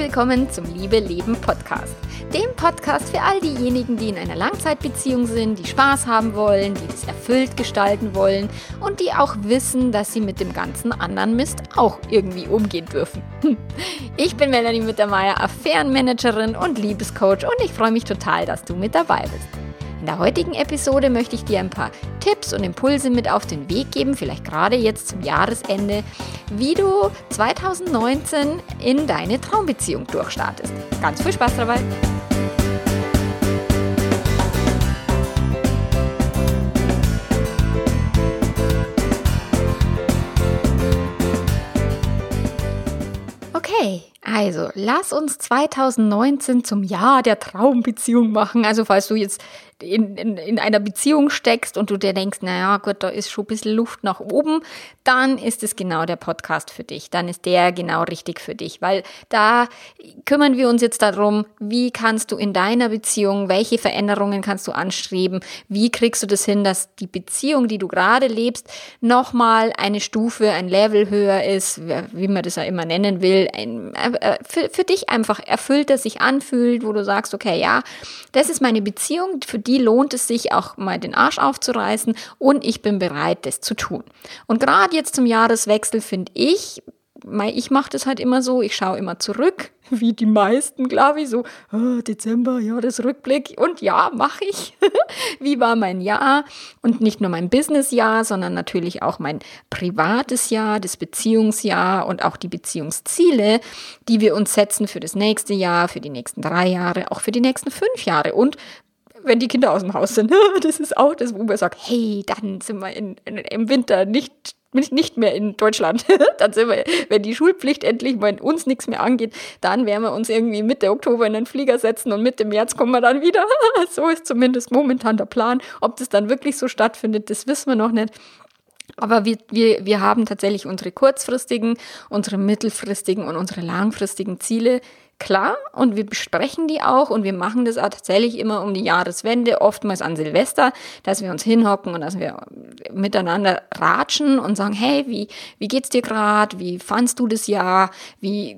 willkommen zum Liebe Leben Podcast. Dem Podcast für all diejenigen, die in einer Langzeitbeziehung sind, die Spaß haben wollen, die es erfüllt gestalten wollen und die auch wissen, dass sie mit dem ganzen anderen Mist auch irgendwie umgehen dürfen. Ich bin Melanie Mittermeier, Affärenmanagerin und Liebescoach und ich freue mich total, dass du mit dabei bist. Der heutigen Episode möchte ich dir ein paar Tipps und Impulse mit auf den Weg geben, vielleicht gerade jetzt zum Jahresende, wie du 2019 in deine Traumbeziehung durchstartest. Ganz viel Spaß dabei! Okay, also lass uns 2019 zum Jahr der Traumbeziehung machen. Also falls du jetzt in, in, in einer Beziehung steckst und du dir denkst, naja, Gott, da ist schon ein bisschen Luft nach oben, dann ist es genau der Podcast für dich. Dann ist der genau richtig für dich, weil da kümmern wir uns jetzt darum, wie kannst du in deiner Beziehung, welche Veränderungen kannst du anstreben, wie kriegst du das hin, dass die Beziehung, die du gerade lebst, nochmal eine Stufe, ein Level höher ist, wie man das ja immer nennen will, ein, äh, für, für dich einfach erfüllter sich anfühlt, wo du sagst, okay, ja, das ist meine Beziehung, für die die lohnt es sich auch mal den Arsch aufzureißen und ich bin bereit, das zu tun. Und gerade jetzt zum Jahreswechsel finde ich, ich mache das halt immer so, ich schaue immer zurück, wie die meisten, glaube ich, so oh, Dezember, ja, das Rückblick und ja, mache ich. wie war mein Jahr und nicht nur mein Businessjahr, sondern natürlich auch mein privates Jahr, das Beziehungsjahr und auch die Beziehungsziele, die wir uns setzen für das nächste Jahr, für die nächsten drei Jahre, auch für die nächsten fünf Jahre und wenn die Kinder aus dem Haus sind. Das ist auch das, wo man sagt, hey, dann sind wir in, in, im Winter nicht nicht mehr in Deutschland. dann sind wir, wenn die Schulpflicht endlich, wenn uns nichts mehr angeht, dann werden wir uns irgendwie Mitte Oktober in den Flieger setzen und Mitte März kommen wir dann wieder. so ist zumindest momentan der Plan. Ob das dann wirklich so stattfindet, das wissen wir noch nicht. Aber wir, wir, wir haben tatsächlich unsere kurzfristigen, unsere mittelfristigen und unsere langfristigen Ziele klar und wir besprechen die auch und wir machen das auch tatsächlich immer um die Jahreswende, oftmals an Silvester, dass wir uns hinhocken und dass wir miteinander ratschen und sagen, hey, wie, wie geht's dir gerade? Wie fandst du das Jahr? Wie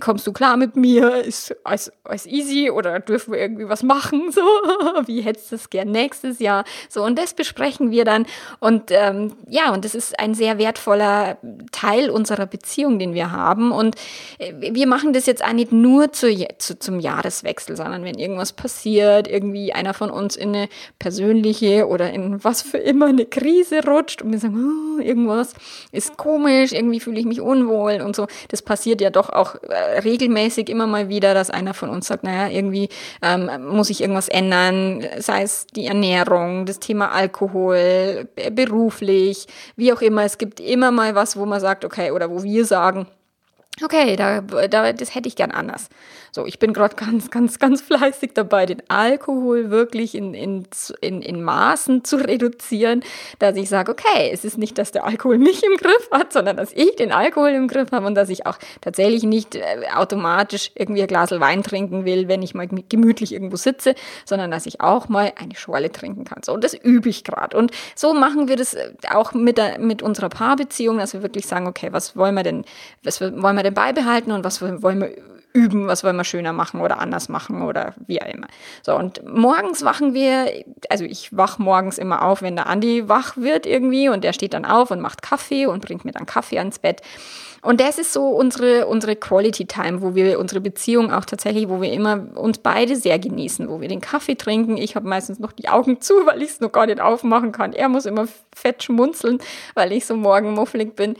kommst du klar mit mir? Ist alles, easy oder dürfen wir irgendwie was machen? So, wie hättest du es gern nächstes Jahr? So, und das besprechen wir dann und ähm, ja, und das ist ein sehr wertvoller Teil unserer Beziehung, den wir haben und äh, wir machen das jetzt nicht nur zu, zu, zum Jahreswechsel, sondern wenn irgendwas passiert, irgendwie einer von uns in eine persönliche oder in was für immer eine Krise rutscht und wir sagen, oh, irgendwas ist komisch, irgendwie fühle ich mich unwohl und so. Das passiert ja doch auch äh, regelmäßig immer mal wieder, dass einer von uns sagt, naja, irgendwie ähm, muss ich irgendwas ändern, sei es die Ernährung, das Thema Alkohol, beruflich, wie auch immer. Es gibt immer mal was, wo man sagt, okay, oder wo wir sagen, okay, da, da, das hätte ich gern anders. So, ich bin gerade ganz, ganz, ganz fleißig dabei, den Alkohol wirklich in, in, in, in Maßen zu reduzieren, dass ich sage, okay, es ist nicht, dass der Alkohol mich im Griff hat, sondern dass ich den Alkohol im Griff habe und dass ich auch tatsächlich nicht äh, automatisch irgendwie ein Glas Wein trinken will, wenn ich mal gemütlich irgendwo sitze, sondern dass ich auch mal eine Schorle trinken kann. So, und das übe ich gerade. Und so machen wir das äh, auch mit, der, mit unserer Paarbeziehung, dass wir wirklich sagen, okay, was wollen wir denn, was wollen wir denn beibehalten und was wollen wir üben, was wollen wir schöner machen oder anders machen oder wie auch immer. So, und morgens wachen wir, also ich wach morgens immer auf, wenn der Andi wach wird irgendwie und der steht dann auf und macht Kaffee und bringt mir dann Kaffee ans Bett. Und das ist so unsere, unsere Quality Time, wo wir unsere Beziehung auch tatsächlich, wo wir immer uns beide sehr genießen, wo wir den Kaffee trinken. Ich habe meistens noch die Augen zu, weil ich es noch gar nicht aufmachen kann. Er muss immer fett schmunzeln, weil ich so morgen mufflig bin.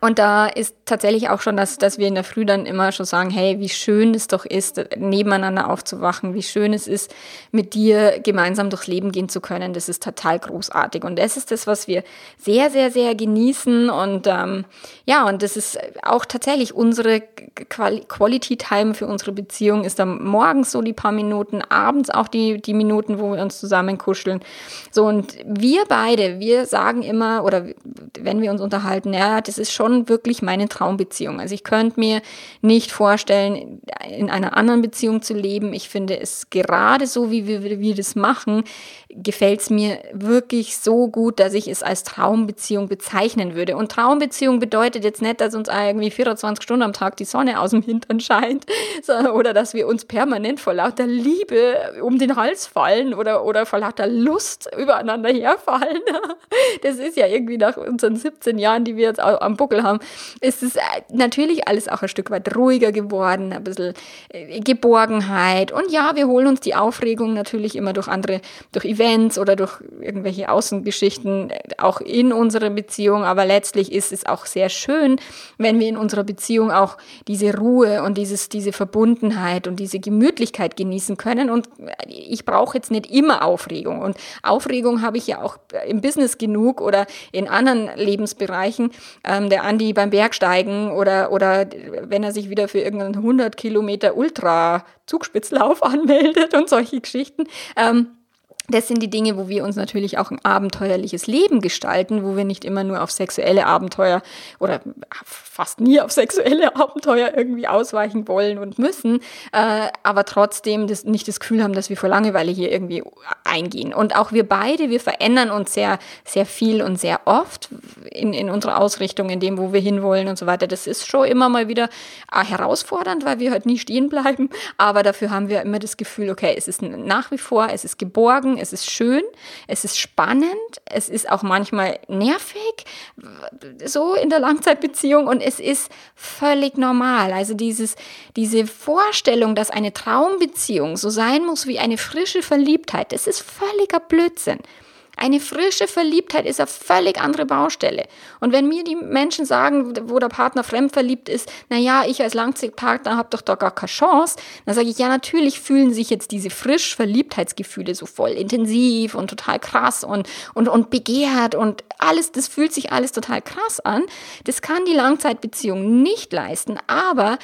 Und da ist tatsächlich auch schon, dass, dass wir in der Früh dann immer schon sagen, hey, wie schön es doch ist, nebeneinander aufzuwachen, wie schön es ist, mit dir gemeinsam durchs Leben gehen zu können. Das ist total großartig. Und das ist das, was wir sehr, sehr, sehr genießen. Und ähm, ja, und das ist auch tatsächlich unsere Quality Time für unsere Beziehung, ist dann morgens so die paar Minuten, abends auch die, die Minuten, wo wir uns zusammen kuscheln. So, und wir beide, wir sagen immer, oder wenn wir uns unterhalten, ja, das ist schon wirklich meine Traumbeziehung. Also ich könnte mir nicht vorstellen, in einer anderen Beziehung zu leben. Ich finde es gerade so, wie wir, wir das machen, gefällt es mir wirklich so gut, dass ich es als Traumbeziehung bezeichnen würde. Und Traumbeziehung bedeutet jetzt nicht, dass uns irgendwie 24 Stunden am Tag die Sonne aus dem Hintern scheint oder dass wir uns permanent vor lauter Liebe um den Hals fallen oder, oder vor lauter Lust übereinander herfallen. Das ist ja irgendwie nach unseren 17 Jahren, die wir jetzt am Buckel haben, ist es äh, natürlich alles auch ein Stück weit ruhiger geworden, ein bisschen äh, Geborgenheit. Und ja, wir holen uns die Aufregung natürlich immer durch andere, durch Events oder durch irgendwelche Außengeschichten äh, auch in unsere Beziehung. Aber letztlich ist es auch sehr schön, wenn wir in unserer Beziehung auch diese Ruhe und dieses, diese Verbundenheit und diese Gemütlichkeit genießen können. Und ich brauche jetzt nicht immer Aufregung. Und Aufregung habe ich ja auch im Business genug oder in anderen Lebensbereichen. Ähm, der Andi beim Bergsteigen oder, oder wenn er sich wieder für irgendeinen 100 Kilometer Ultra-Zugspitzlauf anmeldet und solche Geschichten. Ähm, das sind die Dinge, wo wir uns natürlich auch ein abenteuerliches Leben gestalten, wo wir nicht immer nur auf sexuelle Abenteuer oder fast nie auf sexuelle Abenteuer irgendwie ausweichen wollen und müssen, äh, aber trotzdem das, nicht das Gefühl haben, dass wir vor Langeweile hier irgendwie eingehen. Und auch wir beide, wir verändern uns sehr, sehr viel und sehr oft in, in unserer Ausrichtung, in dem, wo wir hinwollen und so weiter. Das ist schon immer mal wieder äh, herausfordernd, weil wir halt nie stehen bleiben, aber dafür haben wir immer das Gefühl, okay, es ist nach wie vor, es ist geborgen, es ist schön, es ist spannend, es ist auch manchmal nervig, so in der Langzeitbeziehung und es ist völlig normal. Also dieses, diese Vorstellung, dass eine Traumbeziehung so sein muss wie eine frische Verliebtheit, das ist völliger Blödsinn. Eine frische Verliebtheit ist eine völlig andere Baustelle. Und wenn mir die Menschen sagen, wo der Partner fremdverliebt ist, na ja, ich als Langzeitpartner habe doch da gar keine Chance, dann sage ich, ja, natürlich fühlen sich jetzt diese frisch Verliebtheitsgefühle so voll intensiv und total krass und, und, und begehrt und alles, das fühlt sich alles total krass an. Das kann die Langzeitbeziehung nicht leisten, aber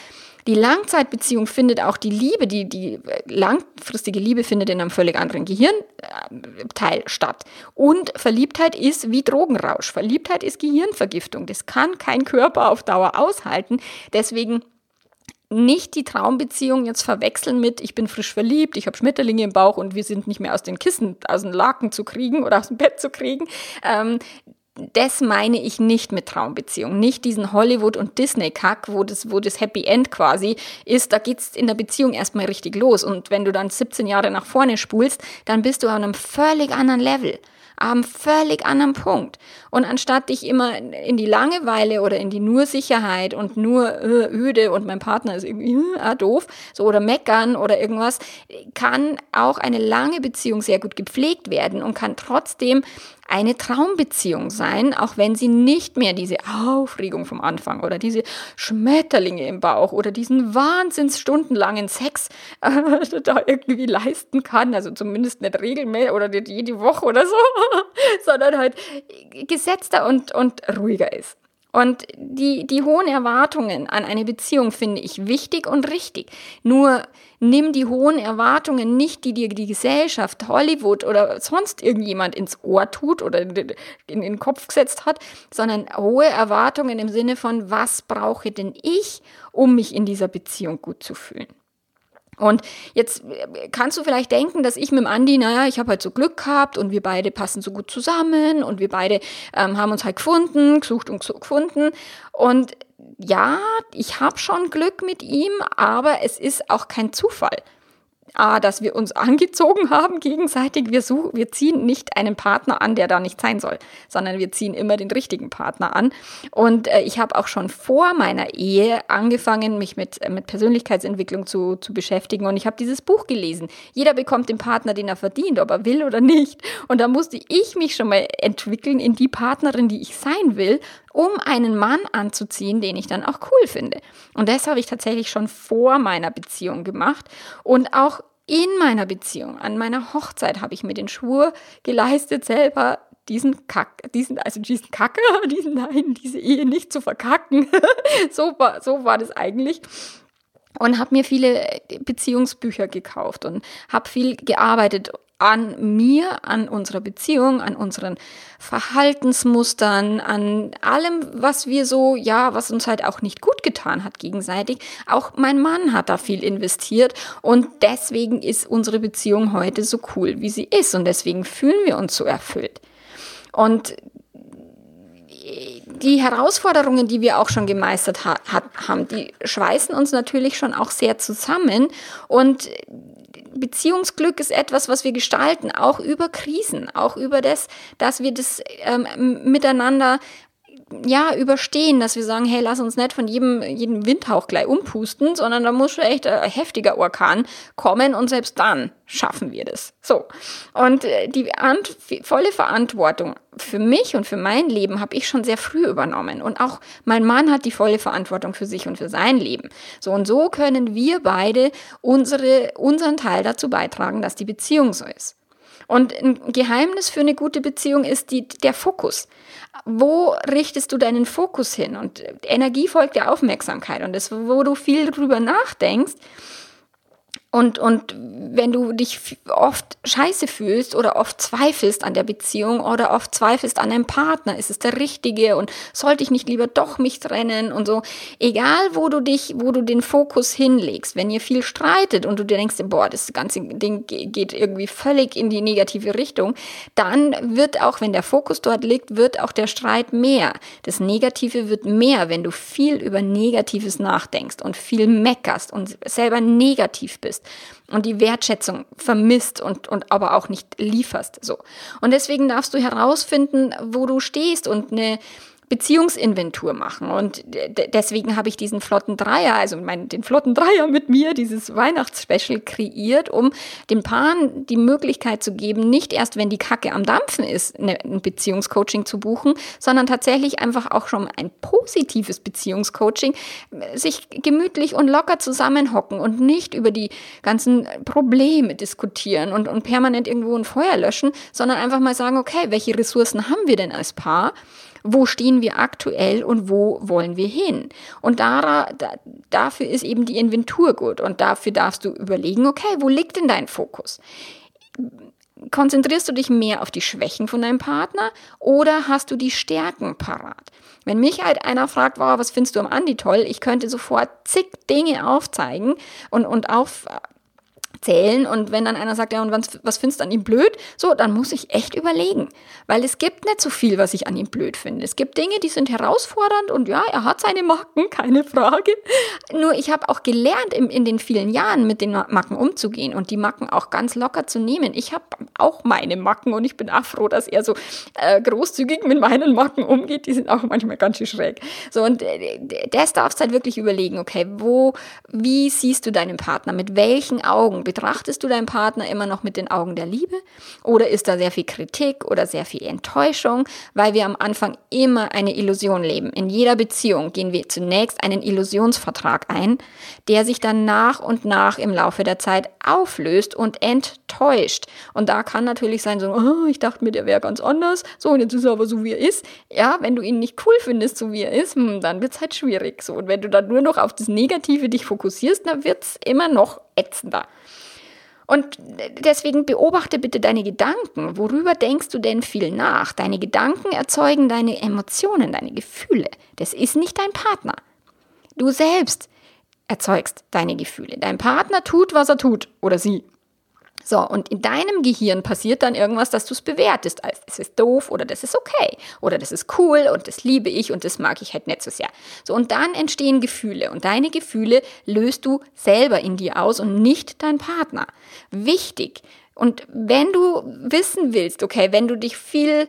die Langzeitbeziehung findet auch die Liebe, die, die langfristige Liebe findet in einem völlig anderen Gehirnteil statt. Und Verliebtheit ist wie Drogenrausch. Verliebtheit ist Gehirnvergiftung. Das kann kein Körper auf Dauer aushalten. Deswegen nicht die Traumbeziehung jetzt verwechseln mit, ich bin frisch verliebt, ich habe Schmetterlinge im Bauch und wir sind nicht mehr aus den Kissen, aus den Laken zu kriegen oder aus dem Bett zu kriegen. Ähm, das meine ich nicht mit Traumbeziehung. Nicht diesen Hollywood- und Disney-Kack, wo das, wo das Happy End quasi ist. Da geht's in der Beziehung erstmal richtig los. Und wenn du dann 17 Jahre nach vorne spulst, dann bist du an einem völlig anderen Level am völlig anderen Punkt. Und anstatt dich immer in die Langeweile oder in die nur Sicherheit und nur äh, öde und mein Partner ist irgendwie äh, doof, so oder meckern oder irgendwas, kann auch eine lange Beziehung sehr gut gepflegt werden und kann trotzdem eine Traumbeziehung sein, auch wenn sie nicht mehr diese Aufregung vom Anfang oder diese Schmetterlinge im Bauch oder diesen wahnsinns stundenlangen Sex äh, da irgendwie leisten kann, also zumindest nicht regelmäßig oder nicht jede Woche oder so, sondern halt gesetzter und, und ruhiger ist. Und die, die hohen Erwartungen an eine Beziehung finde ich wichtig und richtig. Nur nimm die hohen Erwartungen nicht, die dir die Gesellschaft, Hollywood oder sonst irgendjemand ins Ohr tut oder in den Kopf gesetzt hat, sondern hohe Erwartungen im Sinne von, was brauche denn ich, um mich in dieser Beziehung gut zu fühlen. Und jetzt kannst du vielleicht denken, dass ich mit dem Andi, naja, ich habe halt so Glück gehabt und wir beide passen so gut zusammen und wir beide ähm, haben uns halt gefunden, gesucht und gefunden. Und ja, ich habe schon Glück mit ihm, aber es ist auch kein Zufall. A, dass wir uns angezogen haben gegenseitig. Wir, suchen, wir ziehen nicht einen Partner an, der da nicht sein soll, sondern wir ziehen immer den richtigen Partner an. Und äh, ich habe auch schon vor meiner Ehe angefangen, mich mit, äh, mit Persönlichkeitsentwicklung zu, zu beschäftigen. Und ich habe dieses Buch gelesen. Jeder bekommt den Partner, den er verdient, ob er will oder nicht. Und da musste ich mich schon mal entwickeln in die Partnerin, die ich sein will, um einen Mann anzuziehen, den ich dann auch cool finde. Und das habe ich tatsächlich schon vor meiner Beziehung gemacht und auch in meiner Beziehung, an meiner Hochzeit habe ich mir den Schwur geleistet, selber diesen Kack, diesen, also diesen Kacke, diesen, nein, diese Ehe nicht zu verkacken. so war, so war das eigentlich und habe mir viele Beziehungsbücher gekauft und habe viel gearbeitet an mir, an unserer Beziehung, an unseren Verhaltensmustern, an allem, was wir so, ja, was uns halt auch nicht gut getan hat gegenseitig. Auch mein Mann hat da viel investiert und deswegen ist unsere Beziehung heute so cool, wie sie ist und deswegen fühlen wir uns so erfüllt. Und die Herausforderungen, die wir auch schon gemeistert ha haben, die schweißen uns natürlich schon auch sehr zusammen und Beziehungsglück ist etwas, was wir gestalten, auch über Krisen, auch über das, dass wir das ähm, miteinander ja, überstehen, dass wir sagen, hey, lass uns nicht von jedem, jedem Windhauch gleich umpusten, sondern da muss schon echt ein heftiger Orkan kommen und selbst dann schaffen wir das. So. Und äh, die volle Verantwortung für mich und für mein Leben habe ich schon sehr früh übernommen. Und auch mein Mann hat die volle Verantwortung für sich und für sein Leben. So und so können wir beide unsere, unseren Teil dazu beitragen, dass die Beziehung so ist. Und ein Geheimnis für eine gute Beziehung ist die, der Fokus. Wo richtest du deinen Fokus hin? Und Energie folgt der Aufmerksamkeit. Und das, wo du viel drüber nachdenkst, und, und wenn du dich oft scheiße fühlst oder oft zweifelst an der Beziehung oder oft zweifelst an einem Partner, ist es der Richtige und sollte ich nicht lieber doch mich trennen und so, egal wo du dich, wo du den Fokus hinlegst, wenn ihr viel streitet und du dir denkst, boah, das ganze Ding geht irgendwie völlig in die negative Richtung, dann wird auch, wenn der Fokus dort liegt, wird auch der Streit mehr. Das Negative wird mehr, wenn du viel über Negatives nachdenkst und viel meckerst und selber negativ bist und die Wertschätzung vermisst und, und aber auch nicht lieferst. So. Und deswegen darfst du herausfinden, wo du stehst und eine Beziehungsinventur machen. Und deswegen habe ich diesen flotten Dreier, also mein, den flotten Dreier mit mir, dieses Weihnachtsspecial kreiert, um den Paaren die Möglichkeit zu geben, nicht erst, wenn die Kacke am Dampfen ist, eine, ein Beziehungscoaching zu buchen, sondern tatsächlich einfach auch schon ein positives Beziehungscoaching, sich gemütlich und locker zusammenhocken und nicht über die ganzen Probleme diskutieren und, und permanent irgendwo ein Feuer löschen, sondern einfach mal sagen, okay, welche Ressourcen haben wir denn als Paar? Wo stehen wir aktuell und wo wollen wir hin. Und da, da, dafür ist eben die Inventur gut und dafür darfst du überlegen, okay, wo liegt denn dein Fokus? Konzentrierst du dich mehr auf die Schwächen von deinem Partner oder hast du die Stärken parat? Wenn mich halt einer fragt, wow, was findest du am Andi toll, ich könnte sofort zig Dinge aufzeigen und, und auf, zählen. Und wenn dann einer sagt, ja, und was, was findest du an ihm blöd? So, dann muss ich echt überlegen. Weil es gibt nicht so viel, was ich an ihm blöd finde. Es gibt Dinge, die sind herausfordernd und ja, er hat seine Macken, keine Frage. Nur ich habe auch gelernt, in, in den vielen Jahren mit den Macken umzugehen und die Macken auch ganz locker zu nehmen. Ich habe auch meine Macken und ich bin auch froh, dass er so äh, großzügig mit meinen Macken umgeht. Die sind auch manchmal ganz schön schräg. So, und äh, das darfst halt wirklich überlegen, okay, wo, wie siehst du deinen Partner? Mit welchen Augen? Betrachtest du deinen Partner immer noch mit den Augen der Liebe oder ist da sehr viel Kritik oder sehr viel Enttäuschung, weil wir am Anfang immer eine Illusion leben. In jeder Beziehung gehen wir zunächst einen Illusionsvertrag ein, der sich dann nach und nach im Laufe der Zeit auflöst und enttäuscht. Und da kann natürlich sein, so, oh, ich dachte mir, der wäre ganz anders, so und jetzt ist er aber so, wie er ist. Ja, wenn du ihn nicht cool findest, so wie er ist, hm, dann wird es halt schwierig. So. Und wenn du dann nur noch auf das Negative dich fokussierst, dann wird es immer noch ätzender. Und deswegen beobachte bitte deine Gedanken. Worüber denkst du denn viel nach? Deine Gedanken erzeugen deine Emotionen, deine Gefühle. Das ist nicht dein Partner. Du selbst erzeugst deine Gefühle. Dein Partner tut, was er tut oder sie. So, und in deinem Gehirn passiert dann irgendwas, dass du es bewertest als das ist doof oder das ist okay oder das ist cool und das liebe ich und das mag ich halt nicht so sehr. So, und dann entstehen Gefühle und deine Gefühle löst du selber in dir aus und nicht dein Partner. Wichtig. Und wenn du wissen willst, okay, wenn du dich viel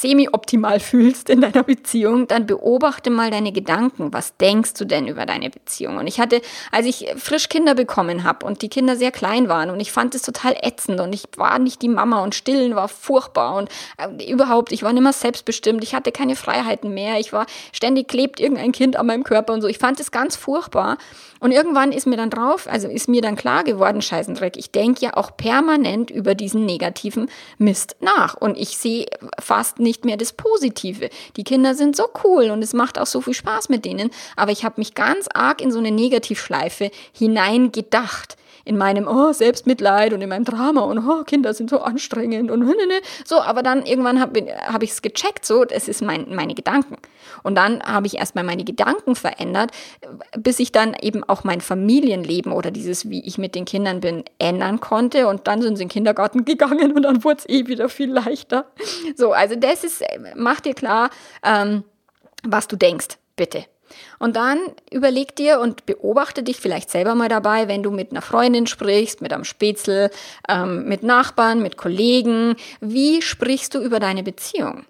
semi-optimal fühlst in deiner Beziehung, dann beobachte mal deine Gedanken. Was denkst du denn über deine Beziehung? Und ich hatte, als ich frisch Kinder bekommen habe und die Kinder sehr klein waren und ich fand es total ätzend und ich war nicht die Mama und stillen war furchtbar und äh, überhaupt, ich war nicht mehr selbstbestimmt, ich hatte keine Freiheiten mehr, ich war ständig klebt irgendein Kind an meinem Körper und so. Ich fand es ganz furchtbar. Und irgendwann ist mir dann drauf, also ist mir dann klar geworden, Scheißendreck, ich denke ja auch permanent über diesen negativen Mist nach. Und ich sehe fast nicht mehr das Positive. Die Kinder sind so cool und es macht auch so viel Spaß mit denen. Aber ich habe mich ganz arg in so eine Negativschleife hineingedacht in meinem oh, Selbstmitleid und in meinem Drama und oh, Kinder sind so anstrengend und so, aber dann irgendwann habe hab ich es gecheckt, so, das ist mein, meine Gedanken. Und dann habe ich erstmal meine Gedanken verändert, bis ich dann eben auch mein Familienleben oder dieses, wie ich mit den Kindern bin, ändern konnte. Und dann sind sie in den Kindergarten gegangen und dann wurde es eh wieder viel leichter. So, also das ist, mach dir klar, ähm, was du denkst, bitte. Und dann überleg dir und beobachte dich vielleicht selber mal dabei, wenn du mit einer Freundin sprichst, mit einem Spätzle, ähm, mit Nachbarn, mit Kollegen. Wie sprichst du über deine Beziehung?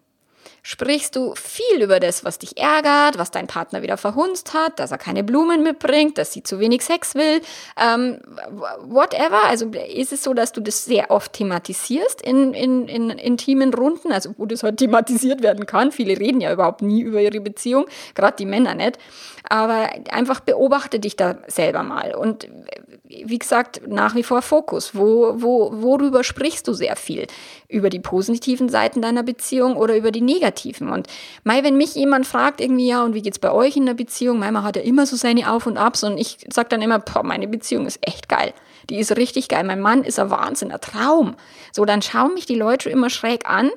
Sprichst du viel über das, was dich ärgert, was dein Partner wieder verhunzt hat, dass er keine Blumen mitbringt, dass sie zu wenig Sex will, ähm, whatever. Also ist es so, dass du das sehr oft thematisierst in, in, in intimen Runden, also wo das halt thematisiert werden kann. Viele reden ja überhaupt nie über ihre Beziehung, gerade die Männer nicht. Aber einfach beobachte dich da selber mal. Und wie gesagt, nach wie vor Fokus. Wo, wo, worüber sprichst du sehr viel? Über die positiven Seiten deiner Beziehung oder über die negativen? Und Mai, wenn mich jemand fragt, irgendwie, ja, und wie geht's bei euch in der Beziehung? Mai, man hat ja immer so seine Auf und Abs und ich sag dann immer, boah, meine Beziehung ist echt geil. Die ist richtig geil. Mein Mann ist ein Wahnsinn, ein Traum. So, dann schauen mich die Leute immer schräg an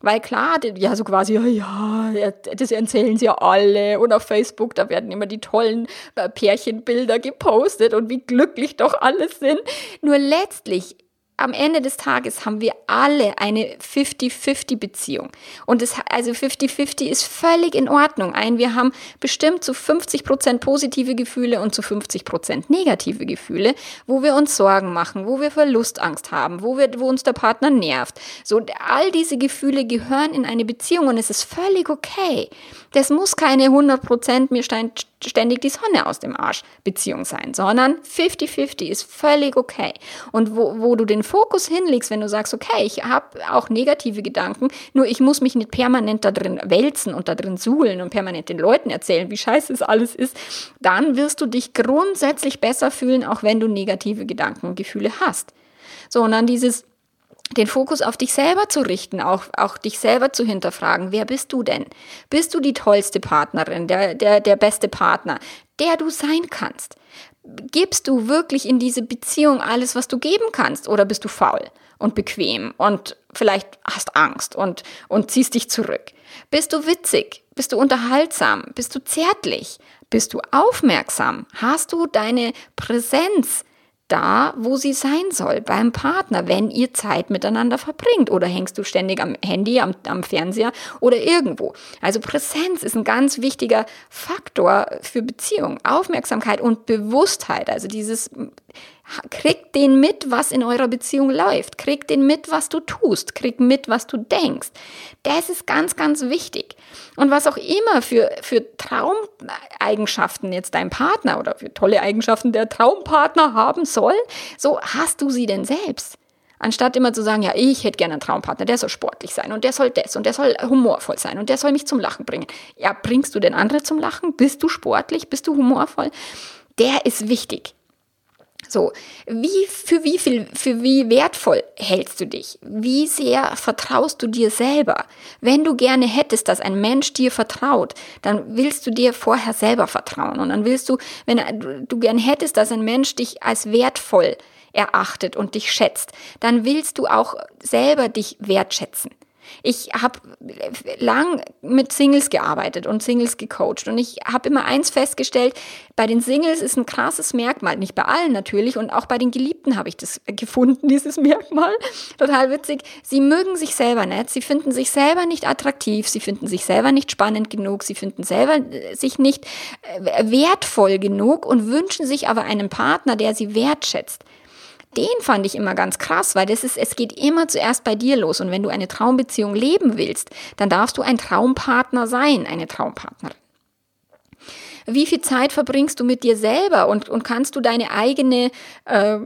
weil klar, ja, so quasi, ja, ja, das erzählen sie ja alle. Und auf Facebook, da werden immer die tollen äh, Pärchenbilder gepostet und wie glücklich doch alle sind. Nur letztlich am Ende des Tages haben wir alle eine 50-50-Beziehung. Und es, also 50-50 ist völlig in Ordnung. Ein, wir haben bestimmt zu 50 Prozent positive Gefühle und zu 50 Prozent negative Gefühle, wo wir uns Sorgen machen, wo wir Verlustangst haben, wo wir, wo uns der Partner nervt. So, all diese Gefühle gehören in eine Beziehung und es ist völlig okay. Das muss keine 100 Prozent mir ständig die Sonne aus dem Arsch Beziehung sein, sondern 50-50 ist völlig okay. Und wo, wo du den Fokus hinlegst, wenn du sagst, okay, ich habe auch negative Gedanken, nur ich muss mich nicht permanent da drin wälzen und da drin suhlen und permanent den Leuten erzählen, wie scheiße es alles ist, dann wirst du dich grundsätzlich besser fühlen, auch wenn du negative Gedanken und Gefühle hast. So, und dann dieses den Fokus auf dich selber zu richten, auch, auch dich selber zu hinterfragen. Wer bist du denn? Bist du die tollste Partnerin, der, der, der beste Partner, der du sein kannst? Gibst du wirklich in diese Beziehung alles, was du geben kannst? Oder bist du faul und bequem und vielleicht hast Angst und, und ziehst dich zurück? Bist du witzig? Bist du unterhaltsam? Bist du zärtlich? Bist du aufmerksam? Hast du deine Präsenz da, wo sie sein soll, beim Partner, wenn ihr Zeit miteinander verbringt. Oder hängst du ständig am Handy, am, am Fernseher oder irgendwo. Also Präsenz ist ein ganz wichtiger Faktor für Beziehung. Aufmerksamkeit und Bewusstheit. Also dieses Krieg den mit, was in eurer Beziehung läuft. Krieg den mit, was du tust. Krieg mit, was du denkst. Das ist ganz, ganz wichtig. Und was auch immer für, für Traumeigenschaften jetzt dein Partner oder für tolle Eigenschaften der Traumpartner haben soll, so hast du sie denn selbst. Anstatt immer zu sagen, ja, ich hätte gerne einen Traumpartner, der soll sportlich sein und der soll das und der soll humorvoll sein und der soll mich zum Lachen bringen. Ja, bringst du den anderen zum Lachen? Bist du sportlich? Bist du humorvoll? Der ist wichtig. So, wie, für wie viel, für wie wertvoll hältst du dich? Wie sehr vertraust du dir selber? Wenn du gerne hättest, dass ein Mensch dir vertraut, dann willst du dir vorher selber vertrauen. Und dann willst du, wenn du gern hättest, dass ein Mensch dich als wertvoll erachtet und dich schätzt, dann willst du auch selber dich wertschätzen. Ich habe lang mit Singles gearbeitet und Singles gecoacht und ich habe immer eins festgestellt, bei den Singles ist ein krasses Merkmal, nicht bei allen natürlich und auch bei den Geliebten habe ich das gefunden, dieses Merkmal. Total witzig. Sie mögen sich selber nicht, sie finden sich selber nicht attraktiv, sie finden sich selber nicht spannend genug, sie finden selber äh, sich nicht äh, wertvoll genug und wünschen sich aber einen Partner, der sie wertschätzt den fand ich immer ganz krass, weil das ist, es geht immer zuerst bei dir los. Und wenn du eine Traumbeziehung leben willst, dann darfst du ein Traumpartner sein, eine Traumpartnerin. Wie viel Zeit verbringst du mit dir selber und, und kannst du deine eigene äh,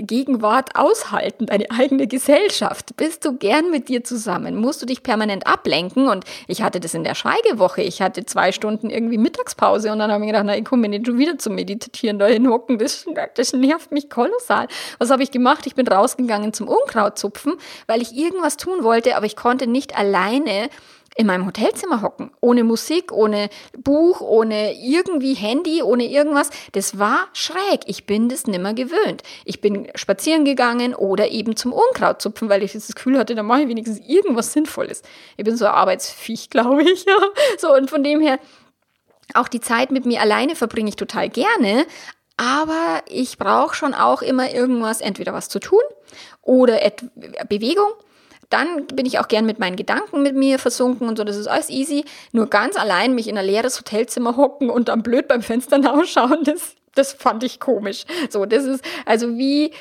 Gegenwart aushalten, deine eigene Gesellschaft? Bist du gern mit dir zusammen? Musst du dich permanent ablenken? Und ich hatte das in der Schweigewoche. Ich hatte zwei Stunden irgendwie Mittagspause und dann habe ich gedacht, na, ich komme nicht schon wieder zum Meditieren dahin hocken. Das, das nervt mich kolossal. Was habe ich gemacht? Ich bin rausgegangen zum Unkrautzupfen, weil ich irgendwas tun wollte, aber ich konnte nicht alleine in meinem Hotelzimmer hocken, ohne Musik, ohne Buch, ohne irgendwie Handy, ohne irgendwas. Das war schräg. Ich bin das nimmer gewöhnt. Ich bin spazieren gegangen oder eben zum Unkraut zupfen, weil ich das Gefühl hatte, da mache ich wenigstens irgendwas Sinnvolles. Ich bin so ein Arbeitsviech, glaube ich. Ja. So, und von dem her, auch die Zeit mit mir alleine verbringe ich total gerne, aber ich brauche schon auch immer irgendwas, entweder was zu tun oder Bewegung dann bin ich auch gern mit meinen Gedanken mit mir versunken und so, das ist alles easy. Nur ganz allein mich in ein leeres Hotelzimmer hocken und dann blöd beim Fenster nachschauen, das, das fand ich komisch. So, das ist, also wie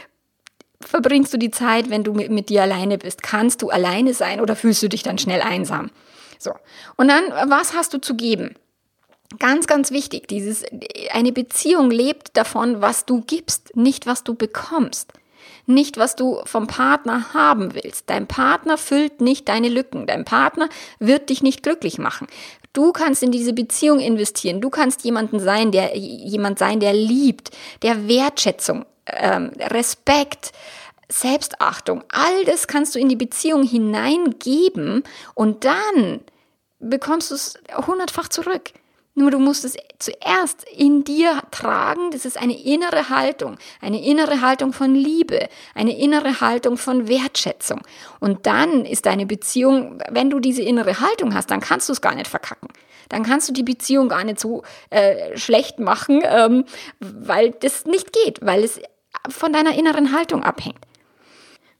verbringst du die Zeit, wenn du mit, mit dir alleine bist? Kannst du alleine sein oder fühlst du dich dann schnell einsam? So. Und dann, was hast du zu geben? Ganz, ganz wichtig, dieses, eine Beziehung lebt davon, was du gibst, nicht was du bekommst nicht, was du vom Partner haben willst. Dein Partner füllt nicht deine Lücken. Dein Partner wird dich nicht glücklich machen. Du kannst in diese Beziehung investieren. Du kannst jemanden sein, der jemand sein, der liebt, der Wertschätzung, ähm, Respekt, Selbstachtung. All das kannst du in die Beziehung hineingeben und dann bekommst du es hundertfach zurück. Nur du musst es zuerst in dir tragen. Das ist eine innere Haltung, eine innere Haltung von Liebe, eine innere Haltung von Wertschätzung. Und dann ist deine Beziehung, wenn du diese innere Haltung hast, dann kannst du es gar nicht verkacken. Dann kannst du die Beziehung gar nicht so äh, schlecht machen, ähm, weil das nicht geht, weil es von deiner inneren Haltung abhängt.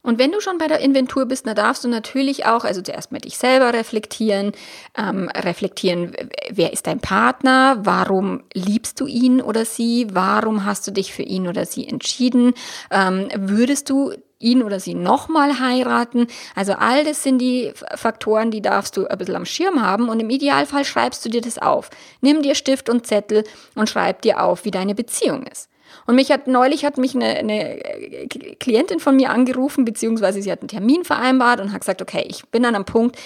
Und wenn du schon bei der Inventur bist, dann darfst du natürlich auch, also zuerst mal dich selber reflektieren, ähm, reflektieren, wer ist dein Partner, warum liebst du ihn oder sie, warum hast du dich für ihn oder sie entschieden, ähm, würdest du ihn oder sie nochmal heiraten. Also all das sind die Faktoren, die darfst du ein bisschen am Schirm haben und im Idealfall schreibst du dir das auf. Nimm dir Stift und Zettel und schreib dir auf, wie deine Beziehung ist. Und mich hat neulich hat mich eine, eine Klientin von mir angerufen, beziehungsweise sie hat einen Termin vereinbart und hat gesagt, okay, ich bin an einem Punkt,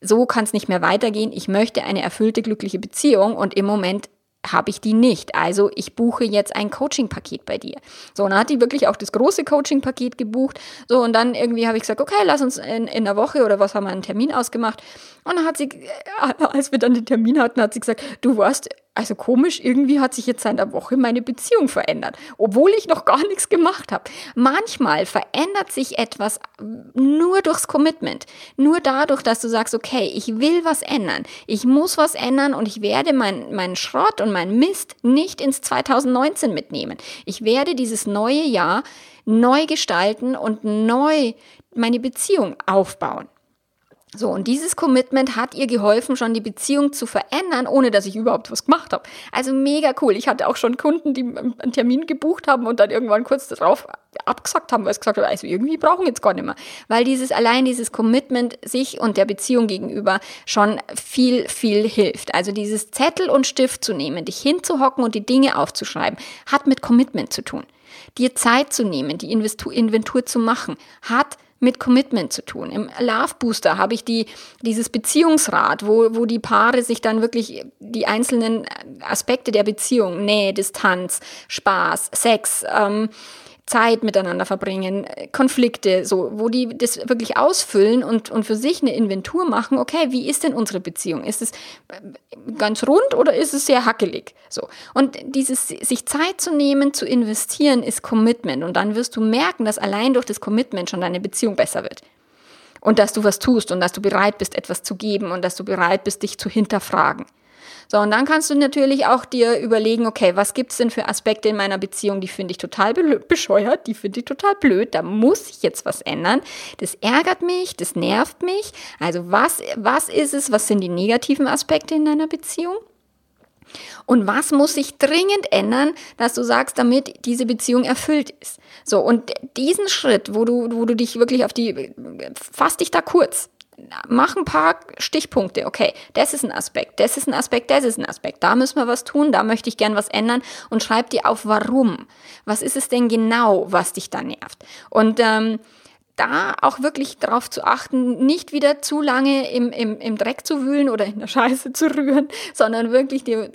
so kann es nicht mehr weitergehen. Ich möchte eine erfüllte, glückliche Beziehung und im Moment habe ich die nicht. Also ich buche jetzt ein Coaching-Paket bei dir. So, und dann hat die wirklich auch das große Coaching-Paket gebucht. So, und dann irgendwie habe ich gesagt, okay, lass uns in, in einer Woche oder was haben wir einen Termin ausgemacht. Und dann hat sie, äh, als wir dann den Termin hatten, hat sie gesagt, du warst also komisch, irgendwie hat sich jetzt seit einer Woche meine Beziehung verändert, obwohl ich noch gar nichts gemacht habe. Manchmal verändert sich etwas nur durchs Commitment, nur dadurch, dass du sagst, okay, ich will was ändern, ich muss was ändern und ich werde meinen mein Schrott und meinen Mist nicht ins 2019 mitnehmen. Ich werde dieses neue Jahr neu gestalten und neu meine Beziehung aufbauen. So, und dieses Commitment hat ihr geholfen, schon die Beziehung zu verändern, ohne dass ich überhaupt was gemacht habe. Also mega cool. Ich hatte auch schon Kunden, die einen Termin gebucht haben und dann irgendwann kurz darauf abgesagt haben, weil es gesagt haben, also irgendwie brauchen jetzt gar nicht mehr. Weil dieses allein dieses Commitment sich und der Beziehung gegenüber schon viel, viel hilft. Also dieses Zettel und Stift zu nehmen, dich hinzuhocken und die Dinge aufzuschreiben, hat mit Commitment zu tun. Dir Zeit zu nehmen, die Inventur zu machen, hat mit Commitment zu tun. Im Love Booster habe ich die, dieses Beziehungsrat, wo, wo die Paare sich dann wirklich die einzelnen Aspekte der Beziehung, Nähe, Distanz, Spaß, Sex, ähm, Zeit miteinander verbringen, Konflikte, so, wo die das wirklich ausfüllen und, und für sich eine Inventur machen, okay, wie ist denn unsere Beziehung? Ist es ganz rund oder ist es sehr hackelig? So. Und dieses, sich Zeit zu nehmen, zu investieren, ist Commitment. Und dann wirst du merken, dass allein durch das Commitment schon deine Beziehung besser wird. Und dass du was tust und dass du bereit bist, etwas zu geben und dass du bereit bist, dich zu hinterfragen. So, und dann kannst du natürlich auch dir überlegen, okay, was gibt's denn für Aspekte in meiner Beziehung, die finde ich total bescheuert, die finde ich total blöd, da muss ich jetzt was ändern. Das ärgert mich, das nervt mich. Also was, was ist es, was sind die negativen Aspekte in deiner Beziehung? Und was muss sich dringend ändern, dass du sagst, damit diese Beziehung erfüllt ist? So, und diesen Schritt, wo du, wo du dich wirklich auf die, fass dich da kurz, mach ein paar Stichpunkte. Okay, das ist ein Aspekt, das ist ein Aspekt, das ist ein Aspekt. Da müssen wir was tun, da möchte ich gern was ändern und schreib dir auf, warum. Was ist es denn genau, was dich da nervt? Und ähm, da auch wirklich darauf zu achten, nicht wieder zu lange im, im, im Dreck zu wühlen oder in der Scheiße zu rühren, sondern wirklich dir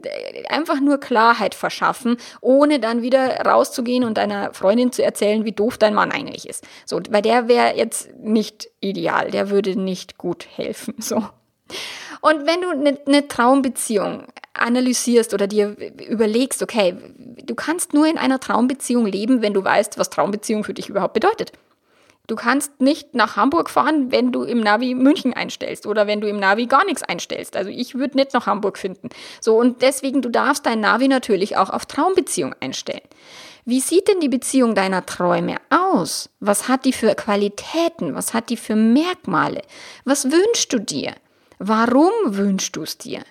einfach nur Klarheit verschaffen, ohne dann wieder rauszugehen und deiner Freundin zu erzählen, wie doof dein Mann eigentlich ist. So, weil der wäre jetzt nicht ideal, der würde nicht gut helfen. So. Und wenn du eine ne Traumbeziehung analysierst oder dir überlegst, okay, du kannst nur in einer Traumbeziehung leben, wenn du weißt, was Traumbeziehung für dich überhaupt bedeutet. Du kannst nicht nach Hamburg fahren, wenn du im Navi München einstellst oder wenn du im Navi gar nichts einstellst. Also ich würde nicht nach Hamburg finden. So und deswegen du darfst dein Navi natürlich auch auf Traumbeziehung einstellen. Wie sieht denn die Beziehung deiner Träume aus? Was hat die für Qualitäten? Was hat die für Merkmale? Was wünschst du dir? Warum wünschst du es dir?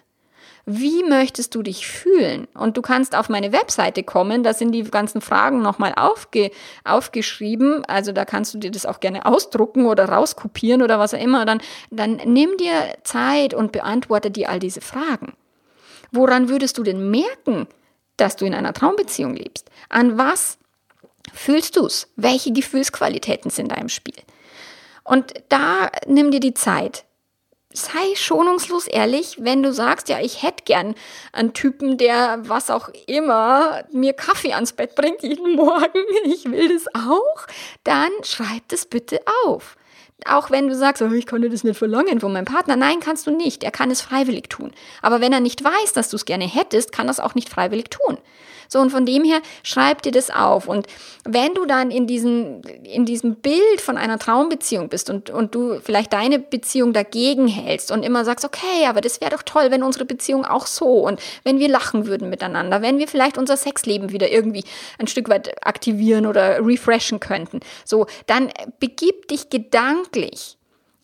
Wie möchtest du dich fühlen? Und du kannst auf meine Webseite kommen, da sind die ganzen Fragen nochmal aufge, aufgeschrieben. Also da kannst du dir das auch gerne ausdrucken oder rauskopieren oder was auch immer. Dann, dann nimm dir Zeit und beantworte dir all diese Fragen. Woran würdest du denn merken, dass du in einer Traumbeziehung lebst? An was fühlst du es? Welche Gefühlsqualitäten sind da im Spiel? Und da nimm dir die Zeit sei schonungslos ehrlich, wenn du sagst, ja, ich hätte gern einen Typen, der was auch immer mir Kaffee ans Bett bringt jeden Morgen, ich will das auch, dann schreib das bitte auf. Auch wenn du sagst, oh, ich konnte das nicht verlangen von meinem Partner. Nein, kannst du nicht. Er kann es freiwillig tun. Aber wenn er nicht weiß, dass du es gerne hättest, kann er es auch nicht freiwillig tun. So, und von dem her schreib dir das auf. Und wenn du dann in diesem, in diesem Bild von einer Traumbeziehung bist und, und du vielleicht deine Beziehung dagegen hältst und immer sagst, okay, aber das wäre doch toll, wenn unsere Beziehung auch so und wenn wir lachen würden miteinander, wenn wir vielleicht unser Sexleben wieder irgendwie ein Stück weit aktivieren oder refreshen könnten. So, dann begib dich gedanklich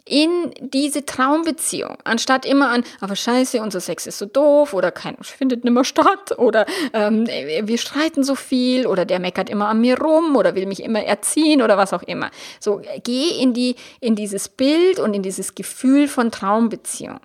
in diese Traumbeziehung, anstatt immer an, aber scheiße, unser Sex ist so doof oder kein findet nimmer statt oder ähm, wir streiten so viel oder der meckert immer an mir rum oder will mich immer erziehen oder was auch immer. So, geh in die, in dieses Bild und in dieses Gefühl von Traumbeziehung.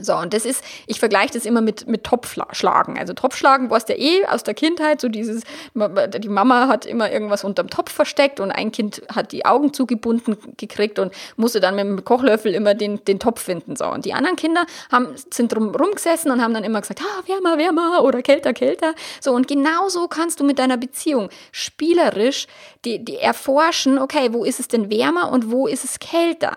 So, und das ist, ich vergleiche das immer mit, mit Topfschlagen. Also Topfschlagen warst ja eh aus der Kindheit, so dieses, die Mama hat immer irgendwas unterm Topf versteckt und ein Kind hat die Augen zugebunden gekriegt und musste dann mit dem Kochlöffel immer den, den Topf finden. So, und die anderen Kinder haben, sind drum rumgesessen und haben dann immer gesagt, ah, wärmer, wärmer oder kälter, kälter. So, und genauso kannst du mit deiner Beziehung spielerisch die, die erforschen, okay, wo ist es denn wärmer und wo ist es kälter?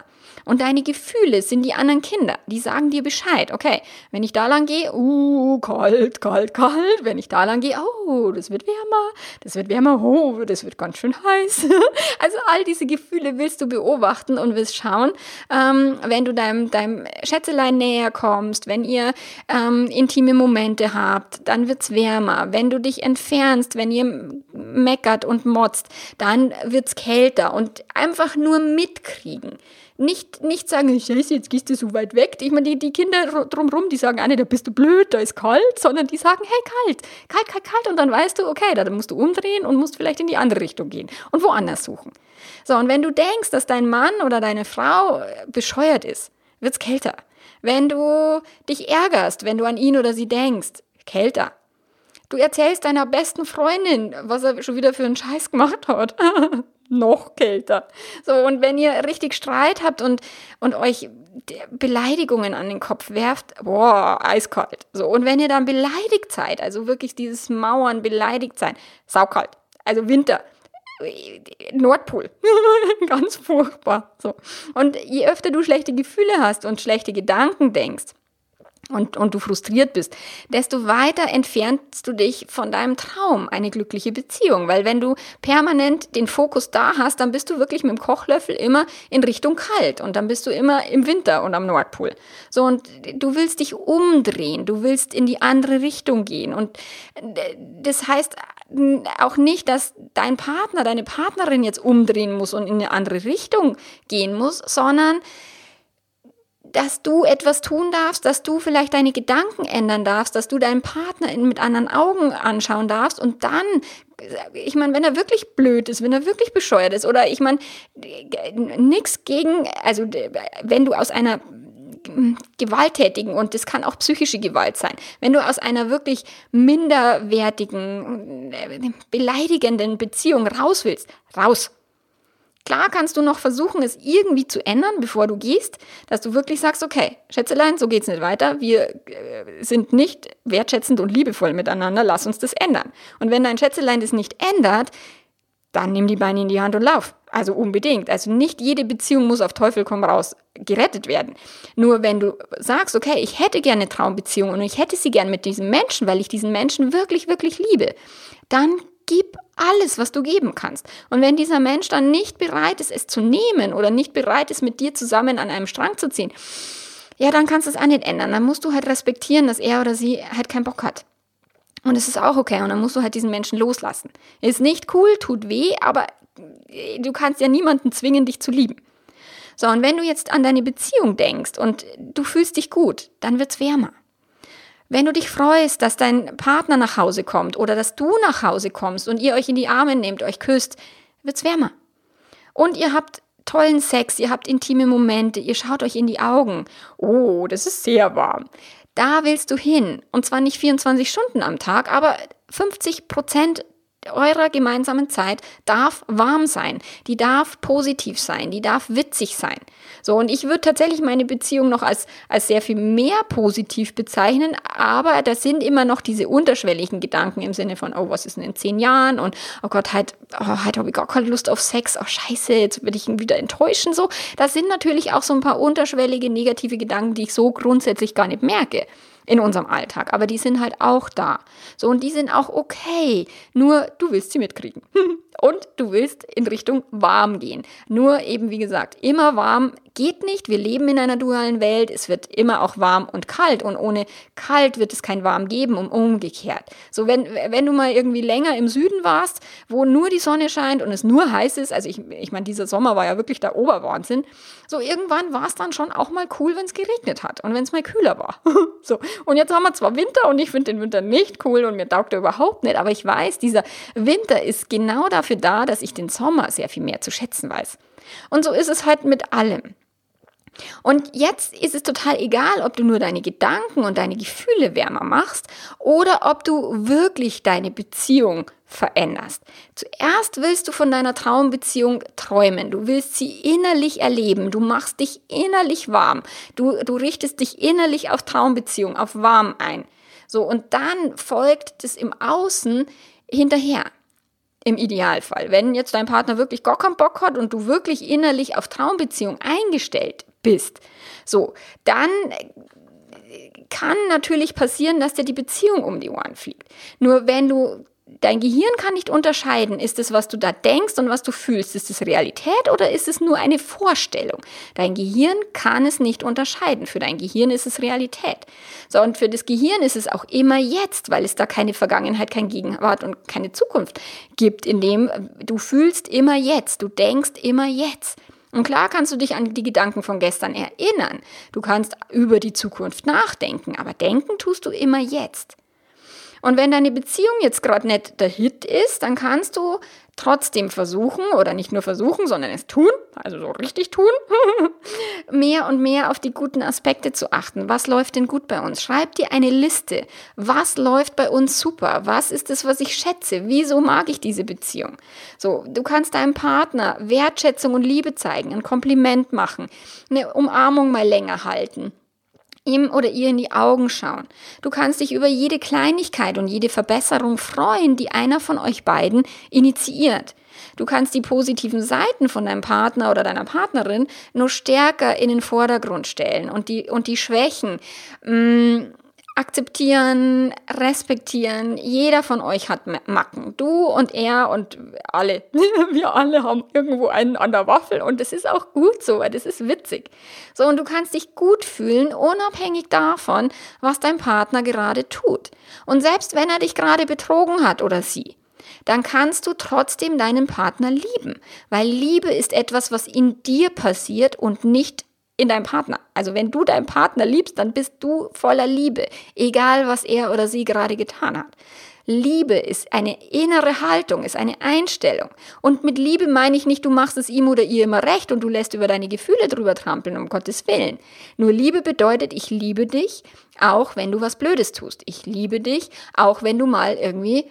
Und deine Gefühle sind die anderen Kinder. Die sagen dir Bescheid. Okay, wenn ich da lang gehe, uh, kalt, kalt, kalt. Wenn ich da lang gehe, oh, das wird wärmer, das wird wärmer, oh, das wird ganz schön heiß. Also all diese Gefühle willst du beobachten und willst schauen, ähm, wenn du deinem, deinem Schätzelein näher kommst, wenn ihr ähm, intime Momente habt, dann wird's wärmer. Wenn du dich entfernst, wenn ihr meckert und motzt, dann wird's kälter und einfach nur mitkriegen. Nicht, nicht sagen, scheiße, jetzt gehst du so weit weg. Ich meine, die, die Kinder drumherum, die sagen nicht, da bist du blöd, da ist kalt, sondern die sagen, hey, kalt, kalt, kalt, kalt. Und dann weißt du, okay, da musst du umdrehen und musst vielleicht in die andere Richtung gehen und woanders suchen. So, und wenn du denkst, dass dein Mann oder deine Frau äh, bescheuert ist, wird's kälter. Wenn du dich ärgerst, wenn du an ihn oder sie denkst, kälter. Du erzählst deiner besten Freundin, was er schon wieder für einen Scheiß gemacht hat. noch kälter. So, und wenn ihr richtig Streit habt und, und euch Beleidigungen an den Kopf werft, boah, eiskalt. So, und wenn ihr dann beleidigt seid, also wirklich dieses Mauern beleidigt sein, saukalt. Also Winter. Nordpol. Ganz furchtbar. So. Und je öfter du schlechte Gefühle hast und schlechte Gedanken denkst, und, und du frustriert bist, desto weiter entfernst du dich von deinem Traum, eine glückliche Beziehung. Weil wenn du permanent den Fokus da hast, dann bist du wirklich mit dem Kochlöffel immer in Richtung kalt und dann bist du immer im Winter und am Nordpol. So, und du willst dich umdrehen, du willst in die andere Richtung gehen. Und das heißt auch nicht, dass dein Partner, deine Partnerin jetzt umdrehen muss und in eine andere Richtung gehen muss, sondern dass du etwas tun darfst, dass du vielleicht deine Gedanken ändern darfst, dass du deinen Partner mit anderen Augen anschauen darfst und dann, ich meine, wenn er wirklich blöd ist, wenn er wirklich bescheuert ist oder ich meine, nichts gegen, also wenn du aus einer gewalttätigen und das kann auch psychische Gewalt sein. Wenn du aus einer wirklich minderwertigen, beleidigenden Beziehung raus willst, raus. Klar kannst du noch versuchen, es irgendwie zu ändern, bevor du gehst, dass du wirklich sagst, okay, Schätzelein, so geht's nicht weiter. Wir äh, sind nicht wertschätzend und liebevoll miteinander. Lass uns das ändern. Und wenn dein Schätzelein das nicht ändert, dann nimm die Beine in die Hand und lauf. Also unbedingt. Also nicht jede Beziehung muss auf Teufel komm raus gerettet werden. Nur wenn du sagst, okay, ich hätte gerne eine Traumbeziehung und ich hätte sie gern mit diesem Menschen, weil ich diesen Menschen wirklich, wirklich liebe, dann gib alles, was du geben kannst. Und wenn dieser Mensch dann nicht bereit ist, es zu nehmen oder nicht bereit ist, mit dir zusammen an einem Strang zu ziehen, ja, dann kannst du es auch nicht ändern. Dann musst du halt respektieren, dass er oder sie halt keinen Bock hat. Und es ist auch okay. Und dann musst du halt diesen Menschen loslassen. Ist nicht cool, tut weh, aber du kannst ja niemanden zwingen, dich zu lieben. So, und wenn du jetzt an deine Beziehung denkst und du fühlst dich gut, dann wird's wärmer. Wenn du dich freust, dass dein Partner nach Hause kommt oder dass du nach Hause kommst und ihr euch in die Arme nehmt, euch küsst, wird's wärmer. Und ihr habt tollen Sex, ihr habt intime Momente, ihr schaut euch in die Augen. Oh, das ist sehr warm. Da willst du hin. Und zwar nicht 24 Stunden am Tag, aber 50 Prozent eurer gemeinsamen Zeit darf warm sein, die darf positiv sein, die darf witzig sein. So, und ich würde tatsächlich meine Beziehung noch als, als sehr viel mehr positiv bezeichnen, aber da sind immer noch diese unterschwelligen Gedanken im Sinne von, oh, was ist denn in zehn Jahren? Und oh Gott, halt, oh, halt habe ich gar keine Lust auf Sex, oh scheiße, jetzt würde ich ihn wieder enttäuschen. So, das sind natürlich auch so ein paar unterschwellige negative Gedanken, die ich so grundsätzlich gar nicht merke in unserem Alltag, aber die sind halt auch da. So, und die sind auch okay. Nur du willst sie mitkriegen. und du willst in Richtung warm gehen. Nur eben, wie gesagt, immer warm geht nicht. Wir leben in einer dualen Welt. Es wird immer auch warm und kalt. Und ohne kalt wird es kein warm geben und umgekehrt. So, wenn, wenn du mal irgendwie länger im Süden warst, wo nur die Sonne scheint und es nur heiß ist, also ich, ich meine, dieser Sommer war ja wirklich der Oberwahnsinn. So, irgendwann war es dann schon auch mal cool, wenn es geregnet hat und wenn es mal kühler war. so, und jetzt haben wir zwar Winter und ich finde den Winter nicht cool und mir taugt er überhaupt nicht, aber ich weiß, dieser Winter ist genau dafür da, dass ich den Sommer sehr viel mehr zu schätzen weiß. Und so ist es halt mit allem. Und jetzt ist es total egal, ob du nur deine Gedanken und deine Gefühle wärmer machst oder ob du wirklich deine Beziehung veränderst. Zuerst willst du von deiner Traumbeziehung träumen. Du willst sie innerlich erleben. Du machst dich innerlich warm. Du, du richtest dich innerlich auf Traumbeziehung, auf warm ein. So, und dann folgt das im Außen hinterher. Im Idealfall. Wenn jetzt dein Partner wirklich gar keinen Bock hat und du wirklich innerlich auf Traumbeziehung eingestellt bist, so, dann kann natürlich passieren, dass dir die Beziehung um die Ohren fliegt. Nur wenn du dein Gehirn kann nicht unterscheiden, ist es, was du da denkst und was du fühlst, ist es Realität oder ist es nur eine Vorstellung? Dein Gehirn kann es nicht unterscheiden. Für dein Gehirn ist es Realität. So, und für das Gehirn ist es auch immer jetzt, weil es da keine Vergangenheit, kein Gegenwart und keine Zukunft gibt, in dem du fühlst immer jetzt, du denkst immer jetzt. Und klar kannst du dich an die Gedanken von gestern erinnern. Du kannst über die Zukunft nachdenken, aber denken tust du immer jetzt. Und wenn deine Beziehung jetzt gerade nicht der Hit ist, dann kannst du trotzdem versuchen, oder nicht nur versuchen, sondern es tun, also so richtig tun, mehr und mehr auf die guten Aspekte zu achten. Was läuft denn gut bei uns? Schreib dir eine Liste. Was läuft bei uns super? Was ist es, was ich schätze? Wieso mag ich diese Beziehung? So, du kannst deinem Partner Wertschätzung und Liebe zeigen, ein Kompliment machen, eine Umarmung mal länger halten ihm oder ihr in die Augen schauen. Du kannst dich über jede Kleinigkeit und jede Verbesserung freuen, die einer von euch beiden initiiert. Du kannst die positiven Seiten von deinem Partner oder deiner Partnerin nur stärker in den Vordergrund stellen und die, und die Schwächen mh, mm, akzeptieren, respektieren. Jeder von euch hat Macken. Du und er und alle. Wir alle haben irgendwo einen an der Waffel und das ist auch gut so, weil das ist witzig. So, und du kannst dich gut fühlen, unabhängig davon, was dein Partner gerade tut. Und selbst wenn er dich gerade betrogen hat oder sie, dann kannst du trotzdem deinen Partner lieben, weil Liebe ist etwas, was in dir passiert und nicht in deinem Partner. Also wenn du deinen Partner liebst, dann bist du voller Liebe, egal was er oder sie gerade getan hat. Liebe ist eine innere Haltung, ist eine Einstellung. Und mit Liebe meine ich nicht, du machst es ihm oder ihr immer recht und du lässt über deine Gefühle drüber trampeln, um Gottes Willen. Nur Liebe bedeutet, ich liebe dich, auch wenn du was Blödes tust. Ich liebe dich, auch wenn du mal irgendwie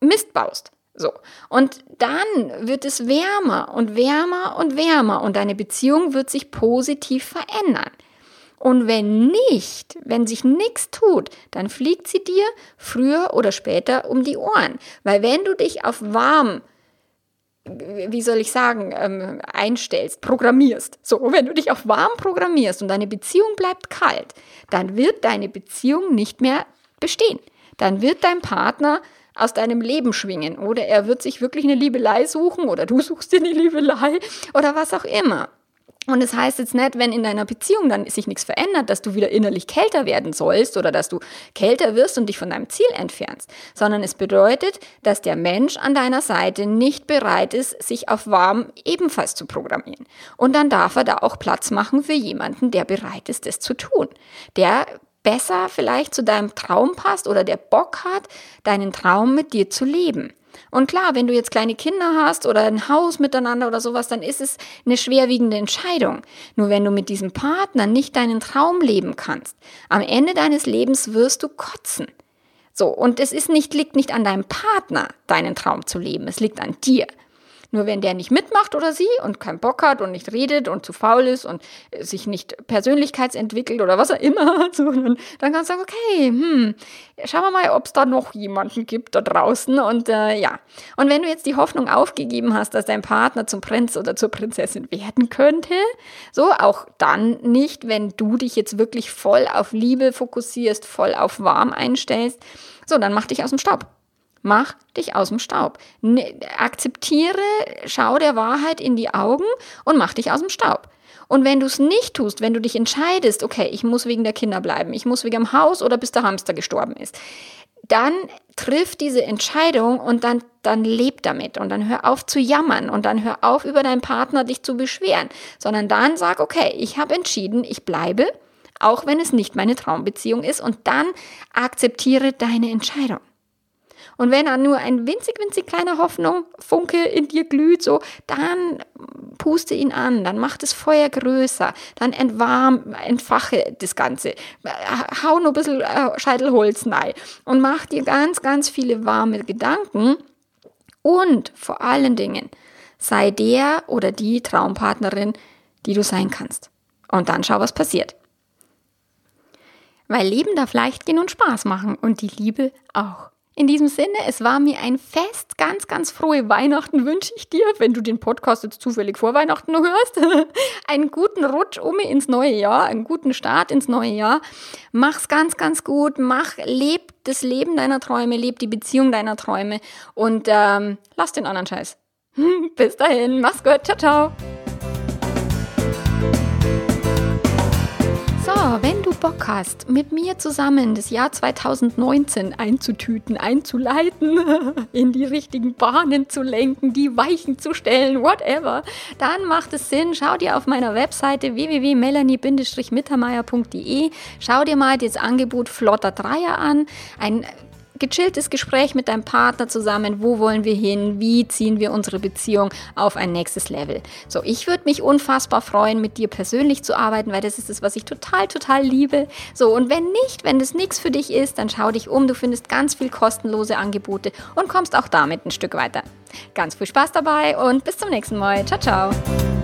Mist baust. So. Und dann wird es wärmer und wärmer und wärmer und deine Beziehung wird sich positiv verändern. Und wenn nicht, wenn sich nichts tut, dann fliegt sie dir früher oder später um die Ohren. Weil wenn du dich auf warm wie soll ich sagen, ähm, einstellst, programmierst. So, wenn du dich auf warm programmierst und deine Beziehung bleibt kalt, dann wird deine Beziehung nicht mehr bestehen. Dann wird dein Partner aus deinem Leben schwingen oder er wird sich wirklich eine Liebelei suchen oder du suchst dir eine Liebelei oder was auch immer. Und es das heißt jetzt nicht, wenn in deiner Beziehung dann sich nichts verändert, dass du wieder innerlich kälter werden sollst oder dass du kälter wirst und dich von deinem Ziel entfernst, sondern es bedeutet, dass der Mensch an deiner Seite nicht bereit ist, sich auf warm ebenfalls zu programmieren. Und dann darf er da auch Platz machen für jemanden, der bereit ist, das zu tun. Der besser vielleicht zu deinem Traum passt oder der Bock hat, deinen Traum mit dir zu leben. Und klar, wenn du jetzt kleine Kinder hast oder ein Haus miteinander oder sowas, dann ist es eine schwerwiegende Entscheidung. Nur wenn du mit diesem Partner nicht deinen Traum leben kannst, am Ende deines Lebens wirst du kotzen. So, und es ist nicht, liegt nicht an deinem Partner, deinen Traum zu leben. Es liegt an dir. Nur wenn der nicht mitmacht oder sie und keinen Bock hat und nicht redet und zu faul ist und sich nicht persönlichkeitsentwickelt oder was er immer so, dann, dann kannst du sagen, okay, hm, schauen wir mal, ob es da noch jemanden gibt da draußen. Und äh, ja. Und wenn du jetzt die Hoffnung aufgegeben hast, dass dein Partner zum Prinz oder zur Prinzessin werden könnte, so auch dann nicht, wenn du dich jetzt wirklich voll auf Liebe fokussierst, voll auf warm einstellst, so, dann mach dich aus dem Staub. Mach dich aus dem Staub. Ne, akzeptiere, schau der Wahrheit in die Augen und mach dich aus dem Staub. Und wenn du es nicht tust, wenn du dich entscheidest, okay, ich muss wegen der Kinder bleiben, ich muss wegen dem Haus oder bis der Hamster gestorben ist, dann triff diese Entscheidung und dann, dann leb damit und dann hör auf zu jammern und dann hör auf über deinen Partner dich zu beschweren, sondern dann sag, okay, ich habe entschieden, ich bleibe, auch wenn es nicht meine Traumbeziehung ist und dann akzeptiere deine Entscheidung. Und wenn dann nur ein winzig, winzig kleiner Hoffnung, Funke in dir glüht, so, dann puste ihn an, dann mach das Feuer größer, dann entwarm, entfache das Ganze, hau nur ein bisschen äh, Scheitelholz rein und mach dir ganz, ganz viele warme Gedanken und vor allen Dingen sei der oder die Traumpartnerin, die du sein kannst. Und dann schau, was passiert. Weil Leben darf leicht gehen und Spaß machen und die Liebe auch. In diesem Sinne, es war mir ein Fest. Ganz, ganz frohe Weihnachten wünsche ich dir, wenn du den Podcast jetzt zufällig vor Weihnachten noch hörst. einen guten Rutsch um ins neue Jahr, einen guten Start ins neue Jahr. Mach's ganz, ganz gut. Mach, leb das Leben deiner Träume, leb die Beziehung deiner Träume und ähm, lass den anderen Scheiß. Bis dahin, mach's gut. Ciao, ciao. Wenn du Bock hast, mit mir zusammen das Jahr 2019 einzutüten, einzuleiten, in die richtigen Bahnen zu lenken, die Weichen zu stellen, whatever, dann macht es Sinn. Schau dir auf meiner Webseite www.melanie-mittermeier.de, schau dir mal das Angebot Flotter Dreier an. Ein gechilltes Gespräch mit deinem Partner zusammen, wo wollen wir hin, wie ziehen wir unsere Beziehung auf ein nächstes Level. So, ich würde mich unfassbar freuen, mit dir persönlich zu arbeiten, weil das ist das, was ich total, total liebe. So, und wenn nicht, wenn das nichts für dich ist, dann schau dich um, du findest ganz viel kostenlose Angebote und kommst auch damit ein Stück weiter. Ganz viel Spaß dabei und bis zum nächsten Mal. Ciao, ciao.